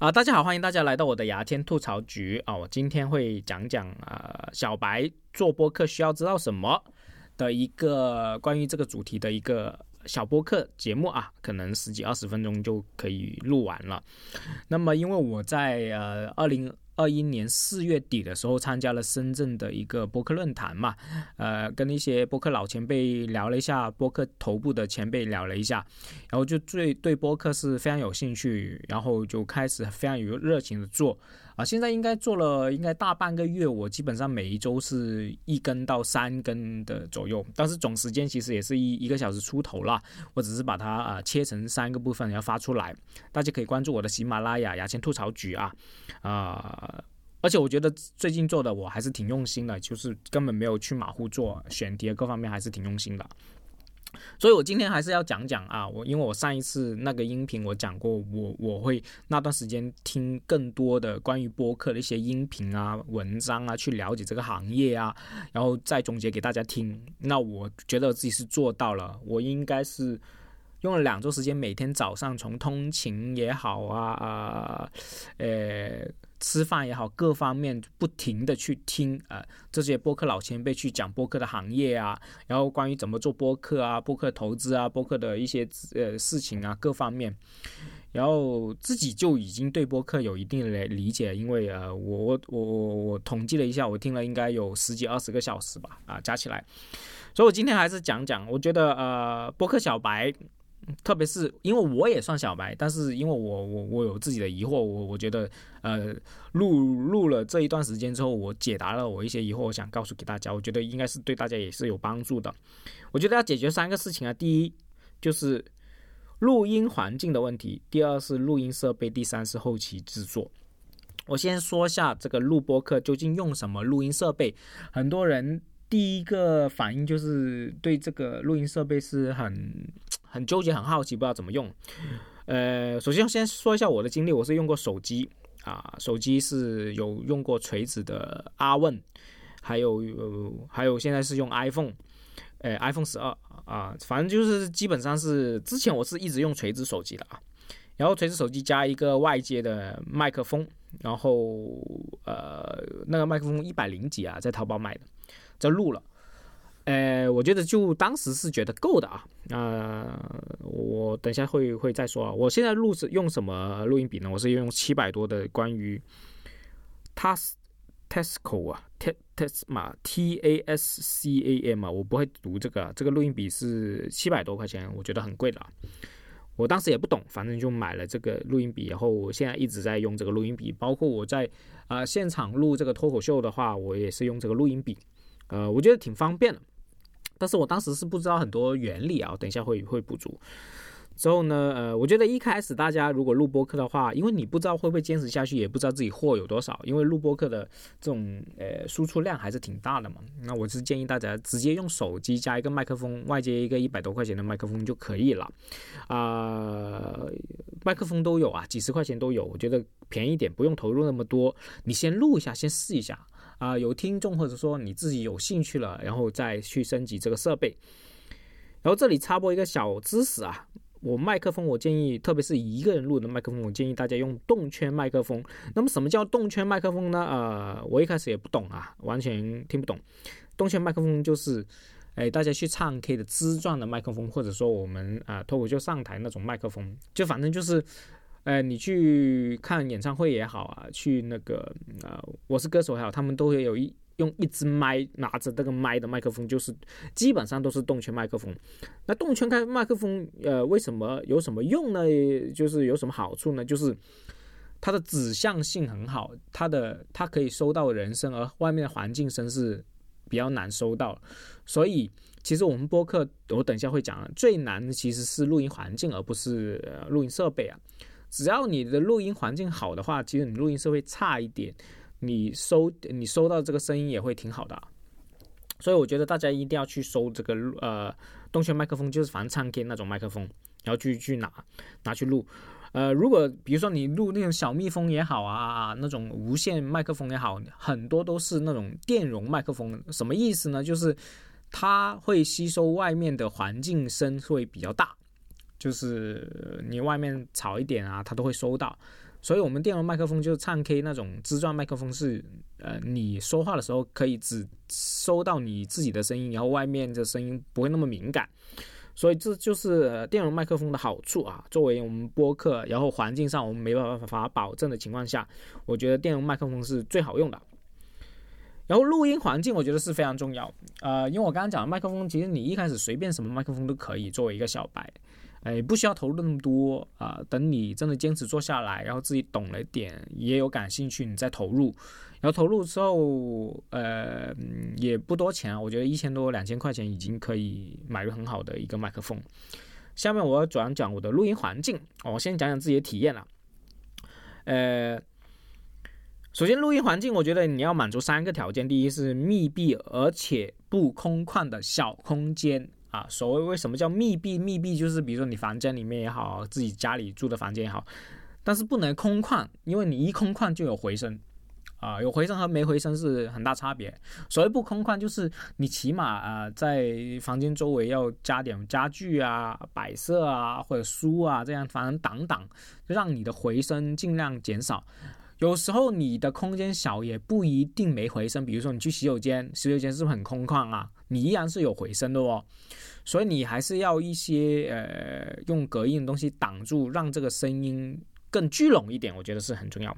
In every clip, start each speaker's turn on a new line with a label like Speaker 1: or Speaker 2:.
Speaker 1: 啊，大家好，欢迎大家来到我的牙签吐槽局啊！我今天会讲讲啊，小白做播客需要知道什么的一个关于这个主题的一个小播客节目啊，可能十几二十分钟就可以录完了。那么，因为我在呃二零。二一年四月底的时候，参加了深圳的一个博客论坛嘛，呃，跟一些博客老前辈聊了一下，博客头部的前辈聊了一下，然后就最对博客是非常有兴趣，然后就开始非常有热情的做。啊，现在应该做了应该大半个月，我基本上每一周是一根到三根的左右，但是总时间其实也是一一个小时出头啦。我只是把它啊切成三个部分然后发出来，大家可以关注我的喜马拉雅牙签吐槽局啊啊！而且我觉得最近做的我还是挺用心的，就是根本没有去马虎做选题各方面还是挺用心的。所以，我今天还是要讲讲啊，我因为我上一次那个音频我讲过，我我会那段时间听更多的关于播客的一些音频啊、文章啊，去了解这个行业啊，然后再总结给大家听。那我觉得自己是做到了，我应该是用了两周时间，每天早上从通勤也好啊啊，呃。吃饭也好，各方面不停的去听啊，这些播客老前辈去讲播客的行业啊，然后关于怎么做播客啊，播客投资啊，播客的一些呃事情啊，各方面，然后自己就已经对播客有一定的理解，因为呃，我我我我统计了一下，我听了应该有十几二十个小时吧，啊，加起来，所以我今天还是讲讲，我觉得呃，播客小白。特别是因为我也算小白，但是因为我我我有自己的疑惑，我我觉得呃录录了这一段时间之后，我解答了我一些疑惑，我想告诉给大家，我觉得应该是对大家也是有帮助的。我觉得要解决三个事情啊，第一就是录音环境的问题，第二是录音设备，第三是后期制作。我先说下这个录播课究竟用什么录音设备，很多人第一个反应就是对这个录音设备是很。很纠结，很好奇，不知道怎么用。呃，首先先说一下我的经历，我是用过手机啊，手机是有用过锤子的阿问，还有还有现在是用 iPhone，呃，iPhone 十二啊，反正就是基本上是之前我是一直用锤子手机的啊，然后锤子手机加一个外接的麦克风，然后呃那个麦克风一百零几啊，在淘宝买的，在录了。呃，我觉得就当时是觉得够的啊。呃，我等下会会再说啊。我现在录是用什么录音笔呢？我是用七百多的关于 Tas Tasco 啊，T Tasma T A S C A M 啊，我不会读这个。这个录音笔是七百多块钱，我觉得很贵的啊。我当时也不懂，反正就买了这个录音笔，然后我现在一直在用这个录音笔。包括我在啊现场录这个脱口秀的话，我也是用这个录音笔。呃，我觉得挺方便的。但是我当时是不知道很多原理啊，等一下会会补足。之后呢，呃，我觉得一开始大家如果录播客的话，因为你不知道会不会坚持下去，也不知道自己货有多少，因为录播客的这种呃输出量还是挺大的嘛。那我是建议大家直接用手机加一个麦克风，外接一个一百多块钱的麦克风就可以了。啊，麦克风都有啊，几十块钱都有，我觉得便宜点，不用投入那么多。你先录一下，先试一下。啊，有听众或者说你自己有兴趣了，然后再去升级这个设备。然后这里插播一个小知识啊，我麦克风我建议，特别是一个人录的麦克风，我建议大家用动圈麦克风。那么什么叫动圈麦克风呢？呃，我一开始也不懂啊，完全听不懂。动圈麦克风就是，哎，大家去唱 K 的支转的麦克风，或者说我们啊脱口秀上台那种麦克风，就反正就是。呃，你去看演唱会也好啊，去那个呃，我是歌手也好，他们都会有一用一支麦，拿着这个麦的麦克风，就是基本上都是动圈麦克风。那动圈开麦克风，呃，为什么有什么用呢？就是有什么好处呢？就是它的指向性很好，它的它可以收到人声，而外面的环境声是比较难收到。所以其实我们播客，我等一下会讲，最难的其实是录音环境，而不是录音设备啊。只要你的录音环境好的话，其实你录音是会差一点，你收你收到这个声音也会挺好的。所以我觉得大家一定要去收这个呃动圈麦克风，就是反正唱 K 那种麦克风，然后去去拿拿去录。呃，如果比如说你录那种小蜜蜂也好啊，那种无线麦克风也好，很多都是那种电容麦克风。什么意思呢？就是它会吸收外面的环境声会比较大。就是你外面吵一点啊，它都会收到，所以我们电容麦克风就是唱 K 那种支状麦克风，是呃你说话的时候可以只收到你自己的声音，然后外面的声音不会那么敏感。所以这就是电容麦克风的好处啊。作为我们播客，然后环境上我们没办法保证的情况下，我觉得电容麦克风是最好用的。然后录音环境我觉得是非常重要，呃，因为我刚刚讲的麦克风，其实你一开始随便什么麦克风都可以作为一个小白，哎，不需要投入那么多啊。等你真的坚持做下来，然后自己懂了点，也有感兴趣，你再投入。然后投入之后，呃，也不多钱，我觉得一千多两千块钱已经可以买个很好的一个麦克风。下面我要转讲我的录音环境，我先讲讲自己的体验了，呃。首先，录音环境，我觉得你要满足三个条件。第一是密闭而且不空旷的小空间啊。所谓为什么叫密闭？密闭就是比如说你房间里面也好，自己家里住的房间也好，但是不能空旷，因为你一空旷就有回声啊。有回声和没回声是很大差别。所谓不空旷，就是你起码啊在房间周围要加点家具啊、摆设啊或者书啊，这样反正挡挡，让你的回声尽量减少。有时候你的空间小也不一定没回声，比如说你去洗手间，洗手间是不是很空旷啊？你依然是有回声的哦，所以你还是要一些呃用隔音的东西挡住，让这个声音更聚拢一点，我觉得是很重要。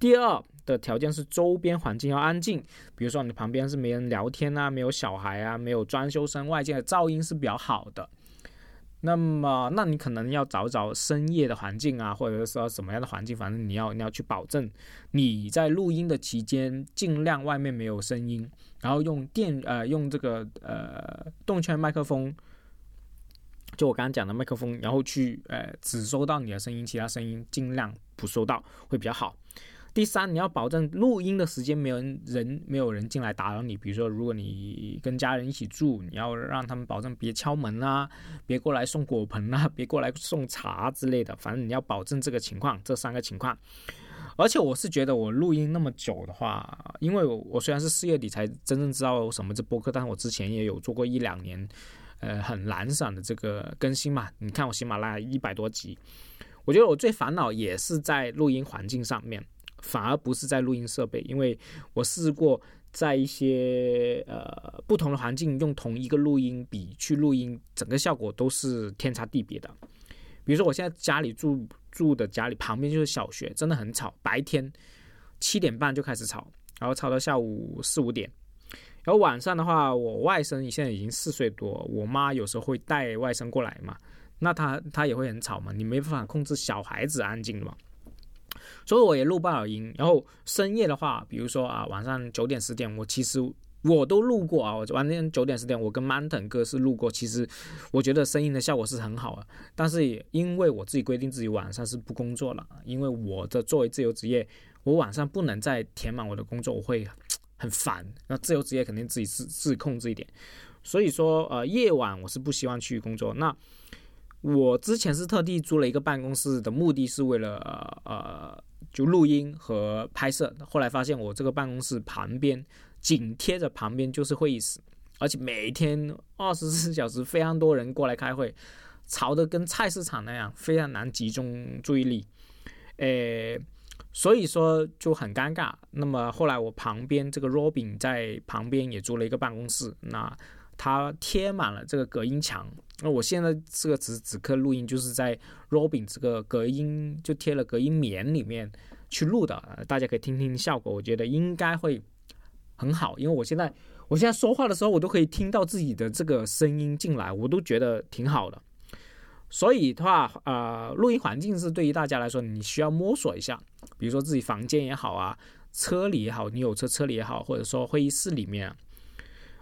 Speaker 1: 第二的条件是周边环境要安静，比如说你旁边是没人聊天啊，没有小孩啊，没有装修声，外界的噪音是比较好的。那么，那你可能要找找深夜的环境啊，或者说什么样的环境，反正你要你要去保证你在录音的期间尽量外面没有声音，然后用电呃用这个呃动圈麦克风，就我刚刚讲的麦克风，然后去呃只收到你的声音，其他声音尽量不收到会比较好。第三，你要保证录音的时间没有人没有人进来打扰你。比如说，如果你跟家人一起住，你要让他们保证别敲门啊，别过来送果盆啊，别过来送茶之类的。反正你要保证这个情况，这三个情况。而且我是觉得，我录音那么久的话，因为我虽然是四月底才真正知道什么是播客，但是我之前也有做过一两年，呃，很懒散的这个更新嘛。你看我喜马拉雅一百多集，我觉得我最烦恼也是在录音环境上面。反而不是在录音设备，因为我试过在一些呃不同的环境用同一个录音笔去录音，整个效果都是天差地别的。比如说我现在家里住住的家里旁边就是小学，真的很吵，白天七点半就开始吵，然后吵到下午四五点。然后晚上的话，我外甥现在已经四岁多，我妈有时候会带外甥过来嘛，那他他也会很吵嘛，你没办法控制小孩子安静的嘛。所以我也录不了音，然后深夜的话，比如说啊，晚上九点十点，我其实我都录过啊。我晚上九点十点，我跟 Mountain 哥是录过，其实我觉得声音的效果是很好的。但是也因为我自己规定自己晚上是不工作了，因为我的作为自由职业，我晚上不能再填满我的工作，我会很烦。那自由职业肯定自己自自控制一点，所以说呃夜晚我是不希望去工作。那我之前是特地租了一个办公室的目的是为了呃。就录音和拍摄，后来发现我这个办公室旁边紧贴着旁边就是会议室，而且每天 二十四小时非常多人过来开会，吵得跟菜市场那样，非常难集中注意力，诶，所以说就很尴尬。那么后来我旁边这个 Robin 在旁边也租了一个办公室，那它贴满了这个隔音墙。那我现在这个此此刻录音就是在 Robin 这个隔音就贴了隔音棉里面去录的，大家可以听听效果，我觉得应该会很好，因为我现在我现在说话的时候，我都可以听到自己的这个声音进来，我都觉得挺好的。所以的话，呃，录音环境是对于大家来说，你需要摸索一下，比如说自己房间也好啊，车里也好，你有车车里也好，或者说会议室里面，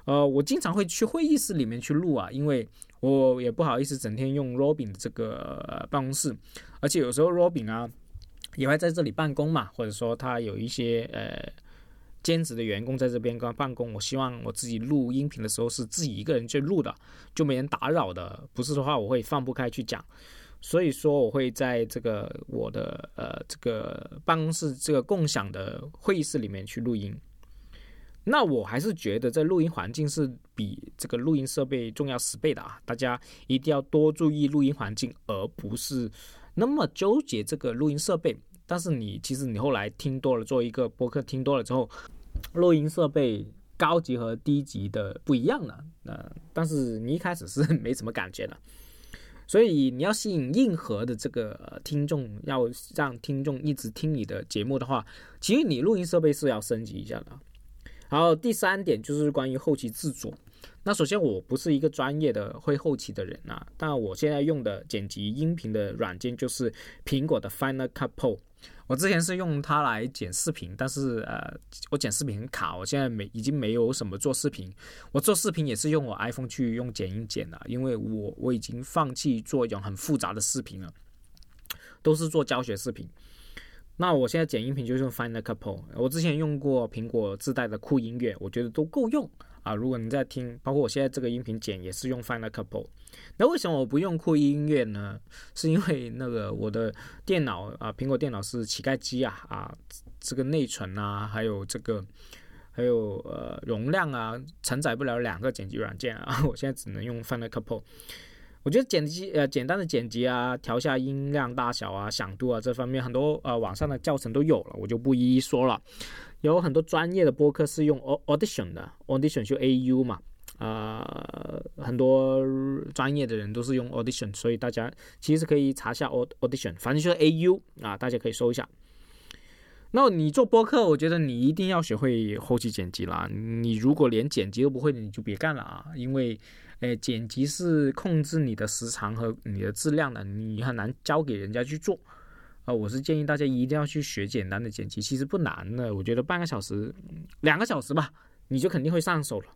Speaker 1: 呃，我经常会去会议室里面去录啊，因为。我也不好意思整天用 Robin 的这个办公室，而且有时候 Robin 啊也会在这里办公嘛，或者说他有一些呃兼职的员工在这边跟办公。我希望我自己录音频的时候是自己一个人去录的，就没人打扰的。不是的话，我会放不开去讲。所以说，我会在这个我的呃这个办公室这个共享的会议室里面去录音。那我还是觉得在录音环境是比这个录音设备重要十倍的啊！大家一定要多注意录音环境，而不是那么纠结这个录音设备。但是你其实你后来听多了，做一个播客听多了之后，录音设备高级和低级的不一样了。呃，但是你一开始是 没什么感觉的。所以你要吸引硬核的这个听众，要让听众一直听你的节目的话，其实你录音设备是要升级一下的。然后第三点就是关于后期制作。那首先我不是一个专业的会后期的人啊，但我现在用的剪辑音频的软件就是苹果的 Final Cut Pro。我之前是用它来剪视频，但是呃，我剪视频很卡，我现在没已经没有什么做视频。我做视频也是用我 iPhone 去用剪映剪的，因为我我已经放弃做一种很复杂的视频了，都是做教学视频。那我现在剪音频就是用 Final Cut Pro。我之前用过苹果自带的酷音乐，我觉得都够用。啊，如果你在听，包括我现在这个音频剪也是用 Final Cut Pro，那为什么我不用酷音乐呢？是因为那个我的电脑啊，苹果电脑是乞丐机啊啊，这个内存啊，还有这个还有呃容量啊，承载不了两个剪辑软件啊，我现在只能用 Final Cut Pro。我觉得剪辑呃简单的剪辑啊，调下音量大小啊、响度啊这方面很多呃网上的教程都有了，我就不一一说了。有很多专业的播客是用 Audition 的，Audition 就 A U 嘛，啊，很多专业的人都是用 Audition，所以大家其实可以查下 Audition，反正就是 A U 啊，大家可以搜一下。那你做播客，我觉得你一定要学会后期剪辑啦。你如果连剪辑都不会，你就别干了啊，因为，诶，剪辑是控制你的时长和你的质量的，你很难交给人家去做。啊，我是建议大家一定要去学简单的剪辑，其实不难的，我觉得半个小时、两个小时吧，你就肯定会上手了。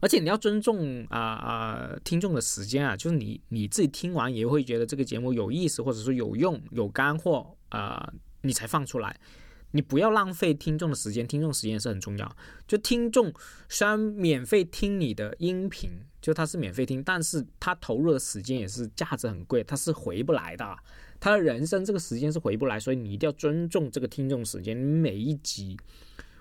Speaker 1: 而且你要尊重啊啊听众的时间啊，就是你你自己听完也会觉得这个节目有意思，或者说有用、有干货啊，你才放出来。你不要浪费听众的时间，听众时间是很重要。就听众虽然免费听你的音频，就他是免费听，但是他投入的时间也是价值很贵，他是回不来的。他的人生这个时间是回不来，所以你一定要尊重这个听众时间。你每一集，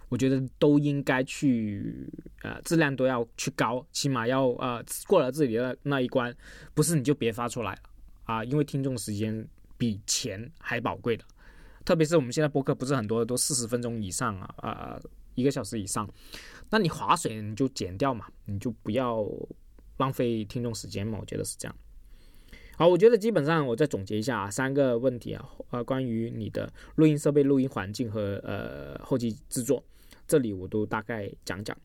Speaker 1: 我觉得都应该去，呃，质量都要去高，起码要呃过了自己的那一关。不是你就别发出来了啊，因为听众时间比钱还宝贵的。特别是我们现在播客不是很多都四十分钟以上啊，啊，一个小时以上，那你划水你就剪掉嘛，你就不要浪费听众时间嘛。我觉得是这样。好，我觉得基本上我再总结一下啊，三个问题啊，呃，关于你的录音设备、录音环境和呃后期制作，这里我都大概讲讲。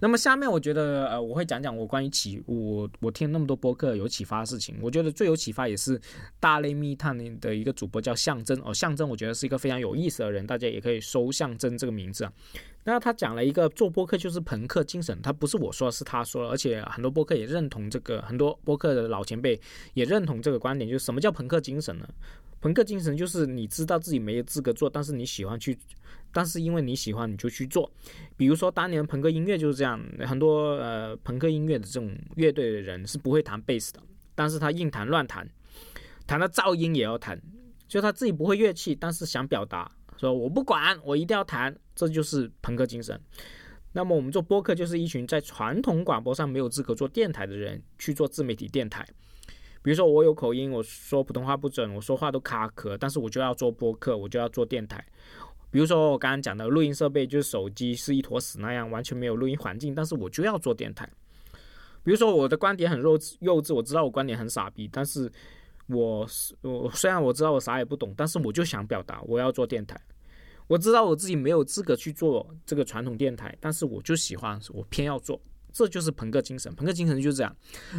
Speaker 1: 那么下面我觉得呃我会讲讲我关于启我我听那么多播客有启发的事情，我觉得最有启发也是大内密探的一个主播叫象征哦，象征我觉得是一个非常有意思的人，大家也可以搜象征这个名字啊。那他讲了一个做播客就是朋克精神，他不是我说，是他说，而且很多播客也认同这个，很多播客的老前辈也认同这个观点，就是什么叫朋克精神呢？朋克精神就是你知道自己没有资格做，但是你喜欢去，但是因为你喜欢你就去做。比如说当年朋克音乐就是这样，很多呃朋克音乐的这种乐队的人是不会弹贝斯的，但是他硬弹乱弹，弹到噪音也要弹，就他自己不会乐器，但是想表达。说我不管，我一定要弹，这就是朋克精神。那么我们做播客，就是一群在传统广播上没有资格做电台的人去做自媒体电台。比如说我有口音，我说普通话不准，我说话都卡壳，但是我就要做播客，我就要做电台。比如说我刚刚讲的录音设备，就是手机是一坨屎那样，完全没有录音环境，但是我就要做电台。比如说我的观点很幼稚，幼稚，我知道我观点很傻逼，但是。我我，虽然我知道我啥也不懂，但是我就想表达，我要做电台。我知道我自己没有资格去做这个传统电台，但是我就喜欢，我偏要做，这就是朋克精神。朋克精神就是这样。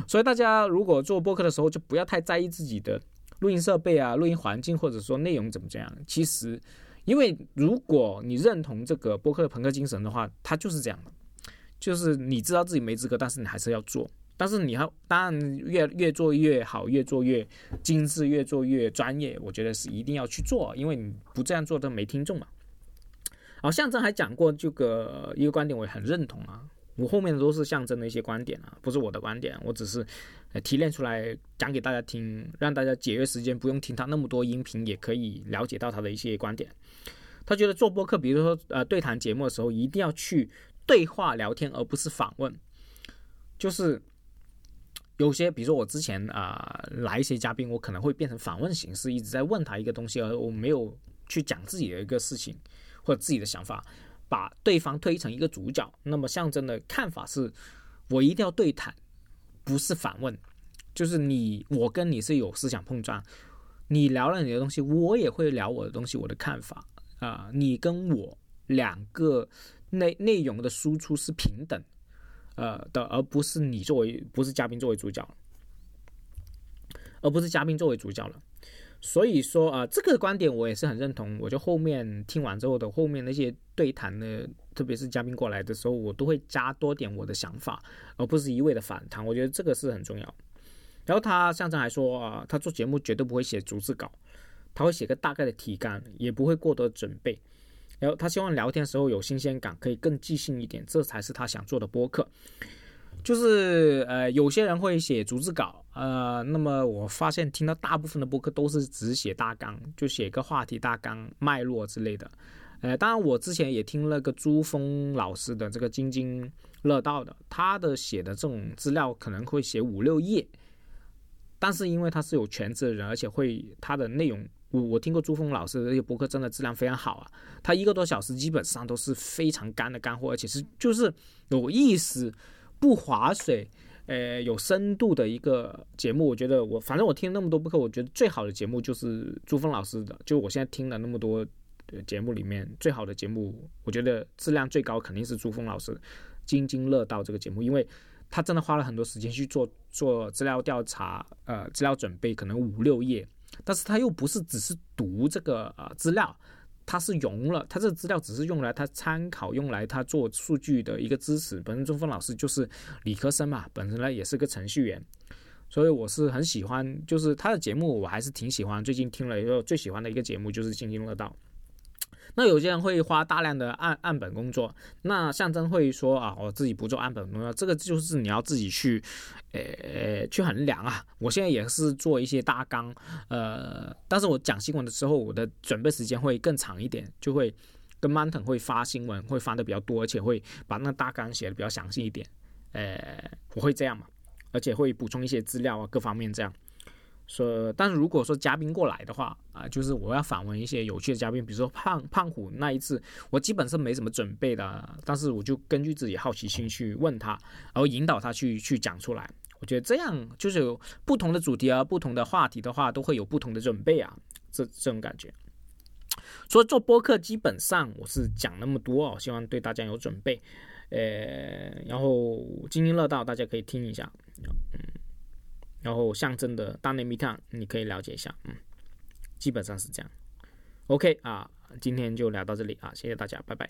Speaker 1: 所以大家如果做播客的时候，就不要太在意自己的录音设备啊、录音环境，或者说内容怎么这样。其实，因为如果你认同这个播客的朋克精神的话，它就是这样的，就是你知道自己没资格，但是你还是要做。但是你要当然越越做越好，越做越精致，越做越专业。我觉得是一定要去做，因为你不这样做都没听众嘛。好，象征还讲过这个一个观点，我也很认同啊。我后面都是象征的一些观点啊，不是我的观点，我只是呃提炼出来讲给大家听，让大家节约时间，不用听他那么多音频，也可以了解到他的一些观点。他觉得做播客，比如说呃对谈节目的时候，一定要去对话聊天，而不是访问，就是。有些，比如说我之前啊来一些嘉宾，我可能会变成访问形式，一直在问他一个东西，而我没有去讲自己的一个事情或者自己的想法，把对方推成一个主角。那么象征的看法是，我一定要对谈，不是反问，就是你我跟你是有思想碰撞，你聊了你的东西，我也会聊我的东西，我的看法啊，你跟我两个内内容的输出是平等。呃的，而不是你作为不是嘉宾作为主角，而不是嘉宾作为主角了。所以说啊，这个观点我也是很认同。我就后面听完之后的后面那些对谈呢，特别是嘉宾过来的时候，我都会加多点我的想法，而不是一味的反弹。我觉得这个是很重要。然后他象征还说啊，他做节目绝对不会写逐字稿，他会写个大概的提纲，也不会过多准备。然后他希望聊天时候有新鲜感，可以更即兴一点，这才是他想做的播客。就是呃，有些人会写逐字稿，呃，那么我发现听到大部分的播客都是只写大纲，就写个话题大纲、脉络之类的。呃，当然我之前也听了个朱峰老师的这个津津乐道的，他的写的这种资料可能会写五六页，但是因为他是有全职的人，而且会他的内容。我我听过朱峰老师的这些博客，真的质量非常好啊！他一个多小时基本上都是非常干的干货，而且是就是有意思、不划水、呃有深度的一个节目。我觉得我反正我听那么多播客，我觉得最好的节目就是朱峰老师的。就我现在听了那么多节目里面，最好的节目，我觉得质量最高肯定是朱峰老师津津乐道这个节目，因为他真的花了很多时间去做做资料调查，呃，资料准备可能五六页。但是他又不是只是读这个呃资料，他是融了他这资料只是用来他参考，用来他做数据的一个支持。本身朱峰老师就是理科生嘛，本身呢也是个程序员，所以我是很喜欢，就是他的节目我还是挺喜欢。最近听了一个最喜欢的一个节目就是津津乐道。那有些人会花大量的按按本工作，那象征会说啊，我自己不做按本工作，这个就是你要自己去，呃，去衡量啊。我现在也是做一些大纲，呃，但是我讲新闻的时候，我的准备时间会更长一点，就会跟 Mountain 会发新闻会发的比较多，而且会把那大纲写的比较详细一点，呃，我会这样嘛，而且会补充一些资料啊，各方面这样。说，但是如果说嘉宾过来的话啊，就是我要访问一些有趣的嘉宾，比如说胖胖虎那一次，我基本是没什么准备的，但是我就根据自己好奇心去问他，然后引导他去去讲出来。我觉得这样就是有不同的主题啊，不同的话题的话，都会有不同的准备啊，这这种感觉。所以做播客基本上我是讲那么多哦，希望对大家有准备，呃，然后津津乐道，大家可以听一下，嗯。然后象征的大内密探，你可以了解一下，嗯，基本上是这样。OK 啊，今天就聊到这里啊，谢谢大家，拜拜。